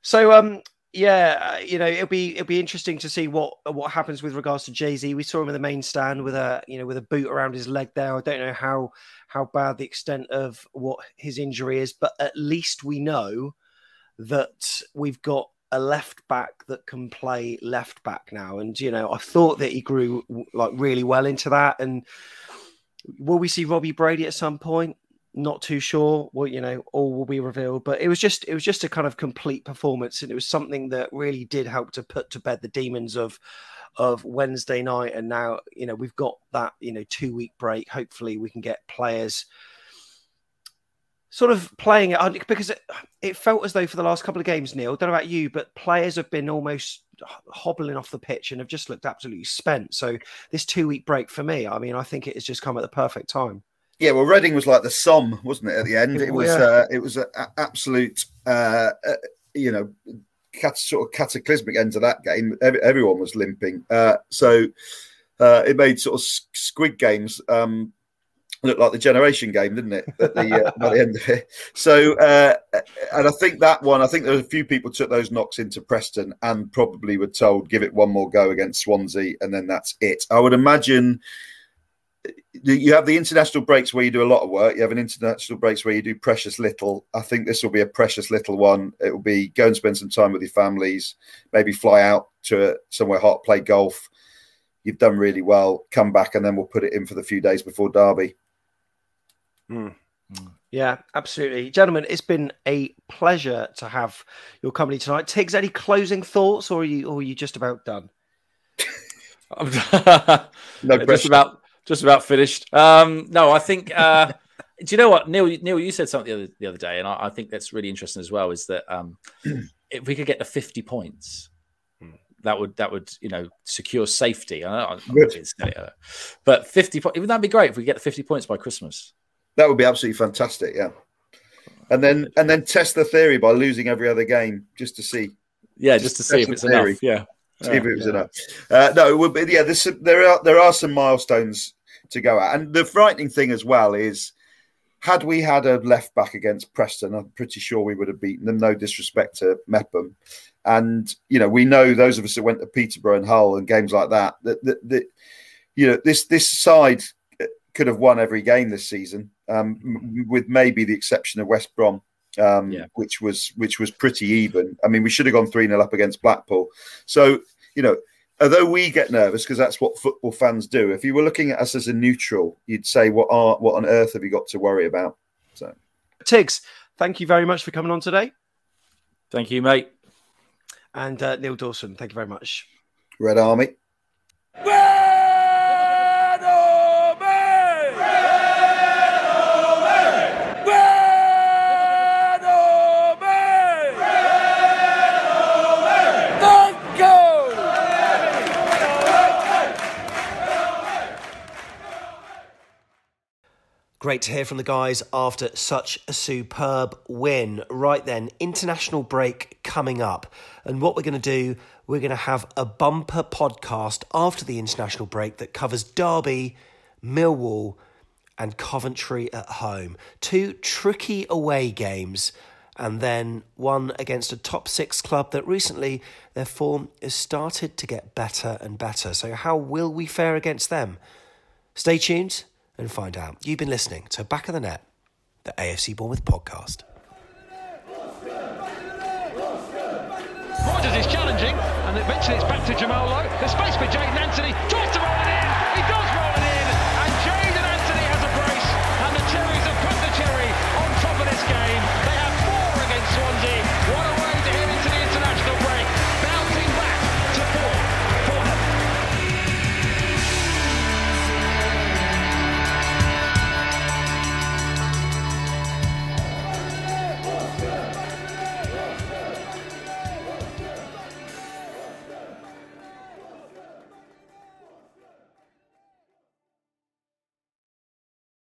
so, um, yeah, uh, you know, it'll be it'll be interesting to see what what happens with regards to Jay Z. We saw him in the main stand with a you know with a boot around his leg there. I don't know how how bad the extent of what his injury is, but at least we know that we've got a left back that can play left back now. And you know, I thought that he grew like really well into that. And will we see Robbie Brady at some point? not too sure well you know all will be revealed but it was just it was just a kind of complete performance and it was something that really did help to put to bed the demons of of wednesday night and now you know we've got that you know two week break hopefully we can get players sort of playing it because it, it felt as though for the last couple of games neil don't know about you but players have been almost hobbling off the pitch and have just looked absolutely spent so this two week break for me i mean i think it has just come at the perfect time yeah, well, Reading was like the Somme, wasn't it? At the end, it was yeah. uh, it was an absolute, uh, uh, you know, cat- sort of cataclysmic end to that game. Every- everyone was limping, uh, so uh, it made sort of Squid Games um, look like the Generation Game, didn't it? At the, uh, the end of it. So, and I think that one, I think there was a few people took those knocks into Preston and probably were told give it one more go against Swansea, and then that's it. I would imagine you have the international breaks where you do a lot of work. You have an international breaks where you do precious little. I think this will be a precious little one. It will be go and spend some time with your families, maybe fly out to somewhere hot, play golf. You've done really well. Come back, and then we'll put it in for the few days before Derby. Mm. Yeah, absolutely. Gentlemen, it's been a pleasure to have your company tonight. Tigz, any closing thoughts, or are you, or are you just about done? no, just about just about finished. Um, no, I think. Uh, do you know what, Neil? Neil, you said something the other, the other day, and I, I think that's really interesting as well. Is that um, if we could get to fifty points, hmm. that would that would you know secure safety. I know, but fifty points, even that'd be great if we get to fifty points by Christmas. That would be absolutely fantastic. Yeah, and then and then test the theory by losing every other game just to see. Yeah, just, just to see if it's theory. enough. Yeah. See if it was yeah. enough. Uh, no, it would be, yeah. Some, there are there are some milestones to go at, and the frightening thing as well is, had we had a left back against Preston, I'm pretty sure we would have beaten them. No disrespect to Mepham, and you know we know those of us that went to Peterborough and Hull and games like that that that, that you know this this side could have won every game this season, um, with maybe the exception of West Brom um, yeah. which was which was pretty even. I mean, we should have gone three 0 up against Blackpool. So you know, although we get nervous because that's what football fans do. If you were looking at us as a neutral, you'd say, "What are what on earth have you got to worry about?" So, Tigz, thank you very much for coming on today. Thank you, mate. And uh, Neil Dawson, thank you very much. Red Army. Great to hear from the guys after such a superb win. Right then, international break coming up. And what we're going to do, we're going to have a bumper podcast after the international break that covers Derby, Millwall, and Coventry at home. Two tricky away games, and then one against a top six club that recently their form has started to get better and better. So, how will we fare against them? Stay tuned and find out. You've been listening to Back of the Net, the AFC Bournemouth podcast. Rogers is challenging, and eventually it's back to Jamal Lowe. There's space for Jaidon Anthony. Tries to roll it in. He does